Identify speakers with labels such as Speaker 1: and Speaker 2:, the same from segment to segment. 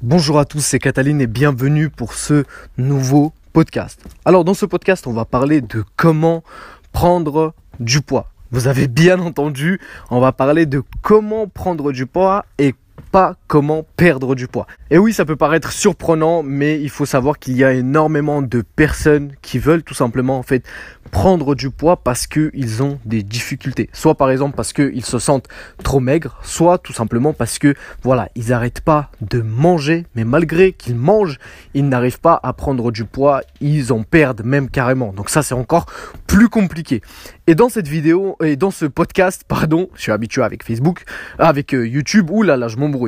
Speaker 1: Bonjour à tous, c'est Cataline et bienvenue pour ce nouveau podcast. Alors dans ce podcast, on va parler de comment prendre du poids. Vous avez bien entendu, on va parler de comment prendre du poids et pas comment perdre du poids. Et oui, ça peut paraître surprenant, mais il faut savoir qu'il y a énormément de personnes qui veulent tout simplement en fait prendre du poids parce qu'ils ont des difficultés. Soit par exemple parce qu'ils se sentent trop maigres, soit tout simplement parce que voilà, ils n'arrêtent pas de manger, mais malgré qu'ils mangent, ils n'arrivent pas à prendre du poids, ils en perdent même carrément. Donc ça c'est encore plus compliqué. Et dans cette vidéo et dans ce podcast, pardon, je suis habitué avec Facebook, avec euh, YouTube, ouh là là, je m'embrouille.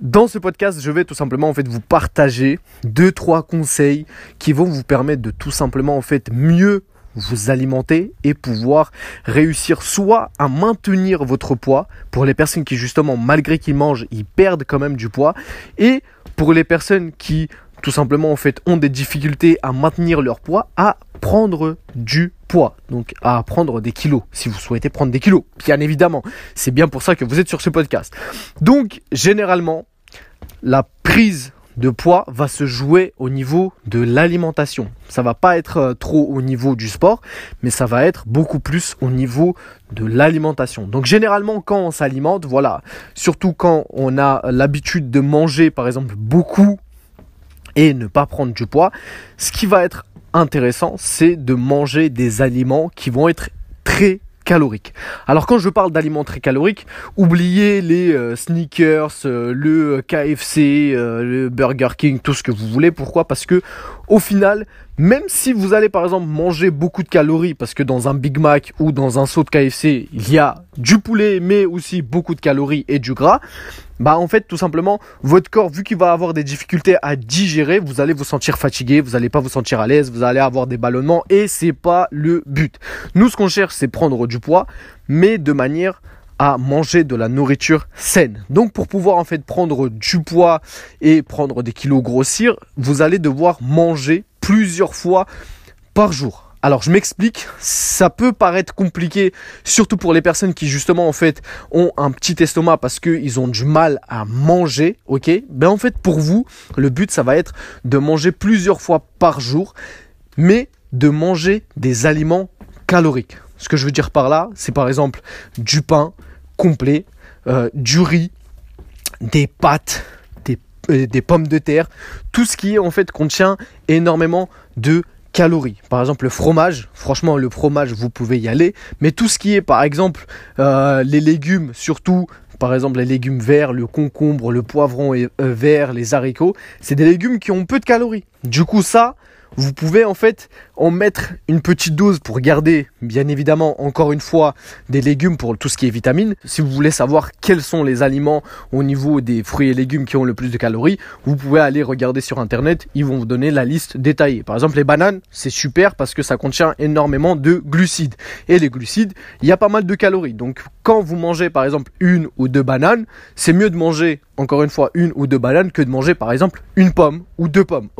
Speaker 1: Dans ce podcast, je vais tout simplement en fait vous partager deux trois conseils qui vont vous permettre de tout simplement en fait mieux vous alimenter et pouvoir réussir soit à maintenir votre poids pour les personnes qui justement malgré qu'ils mangent, ils perdent quand même du poids et pour les personnes qui tout simplement en fait ont des difficultés à maintenir leur poids à prendre du poids, donc à prendre des kilos, si vous souhaitez prendre des kilos, bien évidemment. C'est bien pour ça que vous êtes sur ce podcast. Donc, généralement, la prise de poids va se jouer au niveau de l'alimentation. Ça va pas être euh, trop au niveau du sport, mais ça va être beaucoup plus au niveau de l'alimentation. Donc généralement quand on s'alimente, voilà, surtout quand on a l'habitude de manger par exemple beaucoup et ne pas prendre du poids, ce qui va être intéressant, c'est de manger des aliments qui vont être très caloriques. Alors quand je parle d'aliments très caloriques, oubliez les euh, sneakers, euh, le KFC, euh, le Burger King, tout ce que vous voulez. Pourquoi? Parce que au final, même si vous allez par exemple manger beaucoup de calories, parce que dans un Big Mac ou dans un saut de KFC, il y a du poulet, mais aussi beaucoup de calories et du gras, bah en fait tout simplement votre corps vu qu'il va avoir des difficultés à digérer, vous allez vous sentir fatigué, vous allez pas vous sentir à l'aise, vous allez avoir des ballonnements et c'est pas le but. Nous ce qu'on cherche c'est prendre du poids mais de manière à manger de la nourriture saine. Donc pour pouvoir en fait prendre du poids et prendre des kilos grossir, vous allez devoir manger plusieurs fois par jour. Alors je m'explique, ça peut paraître compliqué, surtout pour les personnes qui justement en fait ont un petit estomac parce qu'ils ont du mal à manger, ok? Ben en fait pour vous, le but ça va être de manger plusieurs fois par jour, mais de manger des aliments caloriques. Ce que je veux dire par là, c'est par exemple du pain complet, euh, du riz, des pâtes, des, euh, des pommes de terre, tout ce qui en fait contient énormément de calories. Par exemple, le fromage, franchement, le fromage, vous pouvez y aller. Mais tout ce qui est, par exemple, euh, les légumes, surtout, par exemple, les légumes verts, le concombre, le poivron vert, les haricots, c'est des légumes qui ont peu de calories. Du coup, ça, vous pouvez en fait en mettre une petite dose pour garder, bien évidemment, encore une fois, des légumes pour tout ce qui est vitamines. Si vous voulez savoir quels sont les aliments au niveau des fruits et légumes qui ont le plus de calories, vous pouvez aller regarder sur internet, ils vont vous donner la liste détaillée. Par exemple, les bananes, c'est super parce que ça contient énormément de glucides. Et les glucides, il y a pas mal de calories. Quand vous mangez par exemple une ou deux bananes, c'est mieux de manger encore une fois une ou deux bananes que de manger par exemple une pomme ou deux pommes,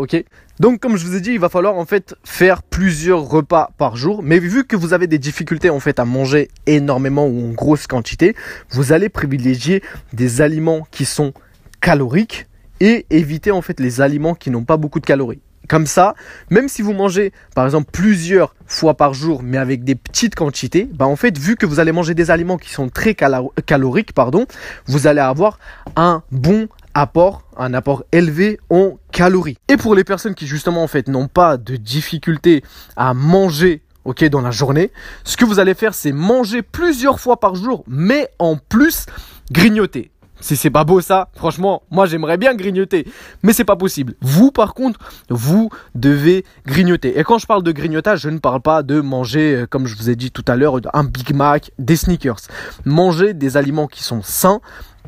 Speaker 1: donc comme je vous ai dit, il va falloir en fait faire plusieurs repas par jour. Mais vu que vous avez des difficultés en fait à manger énormément ou en grosse quantité, vous allez privilégier des aliments qui sont caloriques et éviter en fait les aliments qui n'ont pas beaucoup de calories. Comme ça, même si vous mangez par exemple plusieurs fois par jour mais avec des petites quantités, bah en fait vu que vous allez manger des aliments qui sont très caloriques, pardon, vous allez avoir un bon apport, un apport élevé en calories. Et pour les personnes qui justement en fait n'ont pas de difficulté à manger ok dans la journée, ce que vous allez faire c'est manger plusieurs fois par jour mais en plus grignoter. Si c'est pas beau ça, franchement, moi j'aimerais bien grignoter, mais c'est pas possible. Vous par contre, vous devez grignoter. Et quand je parle de grignotage, je ne parle pas de manger, euh, comme je vous ai dit tout à l'heure, un Big Mac, des sneakers. Manger des aliments qui sont sains,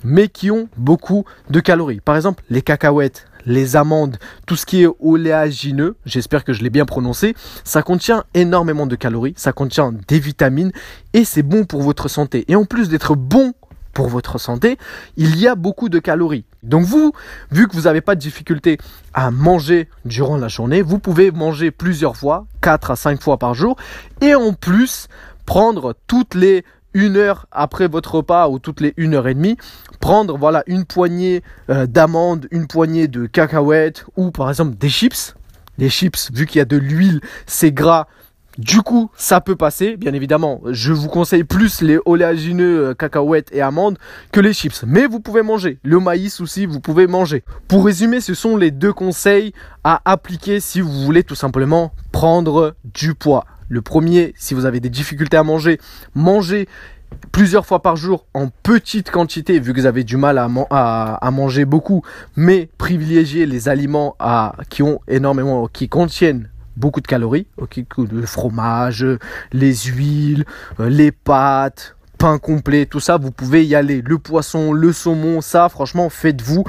Speaker 1: mais qui ont beaucoup de calories. Par exemple, les cacahuètes, les amandes, tout ce qui est oléagineux, j'espère que je l'ai bien prononcé, ça contient énormément de calories, ça contient des vitamines et c'est bon pour votre santé. Et en plus d'être bon pour votre santé, il y a beaucoup de calories. Donc vous, vu que vous n'avez pas de difficulté à manger durant la journée, vous pouvez manger plusieurs fois, 4 à 5 fois par jour, et en plus prendre toutes les une heure après votre repas ou toutes les une heure et demie, prendre voilà une poignée euh, d'amandes, une poignée de cacahuètes ou par exemple des chips. Les chips, vu qu'il y a de l'huile, c'est gras. Du coup, ça peut passer, bien évidemment. Je vous conseille plus les oléagineux, euh, cacahuètes et amandes que les chips. Mais vous pouvez manger. Le maïs aussi, vous pouvez manger. Pour résumer, ce sont les deux conseils à appliquer si vous voulez tout simplement prendre du poids. Le premier, si vous avez des difficultés à manger, mangez plusieurs fois par jour en petite quantité, vu que vous avez du mal à, manger beaucoup, mais privilégiez les aliments qui ont énormément, qui contiennent beaucoup de calories, le fromage, les huiles, euh, les pâtes, pain complet, tout ça, vous pouvez y aller. Le poisson, le saumon, ça, franchement, faites-vous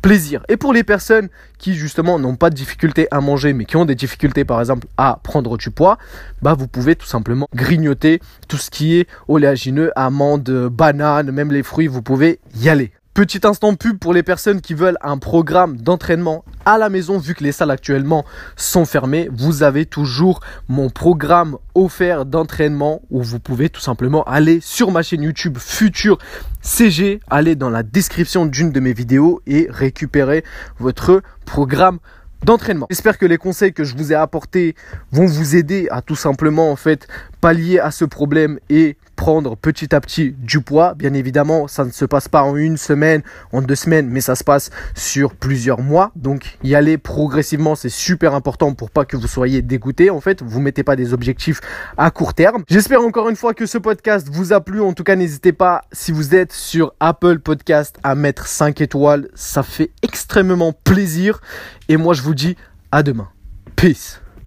Speaker 1: plaisir. Et pour les personnes qui justement n'ont pas de difficulté à manger, mais qui ont des difficultés par exemple à prendre du poids, bah vous pouvez tout simplement grignoter tout ce qui est oléagineux, amandes, bananes, même les fruits, vous pouvez y aller. Petit instant pub pour les personnes qui veulent un programme d'entraînement à la maison, vu que les salles actuellement sont fermées. Vous avez toujours mon programme offert d'entraînement où vous pouvez tout simplement aller sur ma chaîne YouTube Futur CG, aller dans la description d'une de mes vidéos et récupérer votre programme d'entraînement. J'espère que les conseils que je vous ai apportés vont vous aider à tout simplement en fait pallier à ce problème et prendre petit à petit du poids. Bien évidemment, ça ne se passe pas en une semaine, en deux semaines, mais ça se passe sur plusieurs mois. Donc y aller progressivement, c'est super important pour pas que vous soyez dégoûté. En fait, vous mettez pas des objectifs à court terme. J'espère encore une fois que ce podcast vous a plu. En tout cas, n'hésitez pas si vous êtes sur Apple Podcast à mettre 5 étoiles. Ça fait extrêmement plaisir. Et moi, je vous dis à demain. Peace.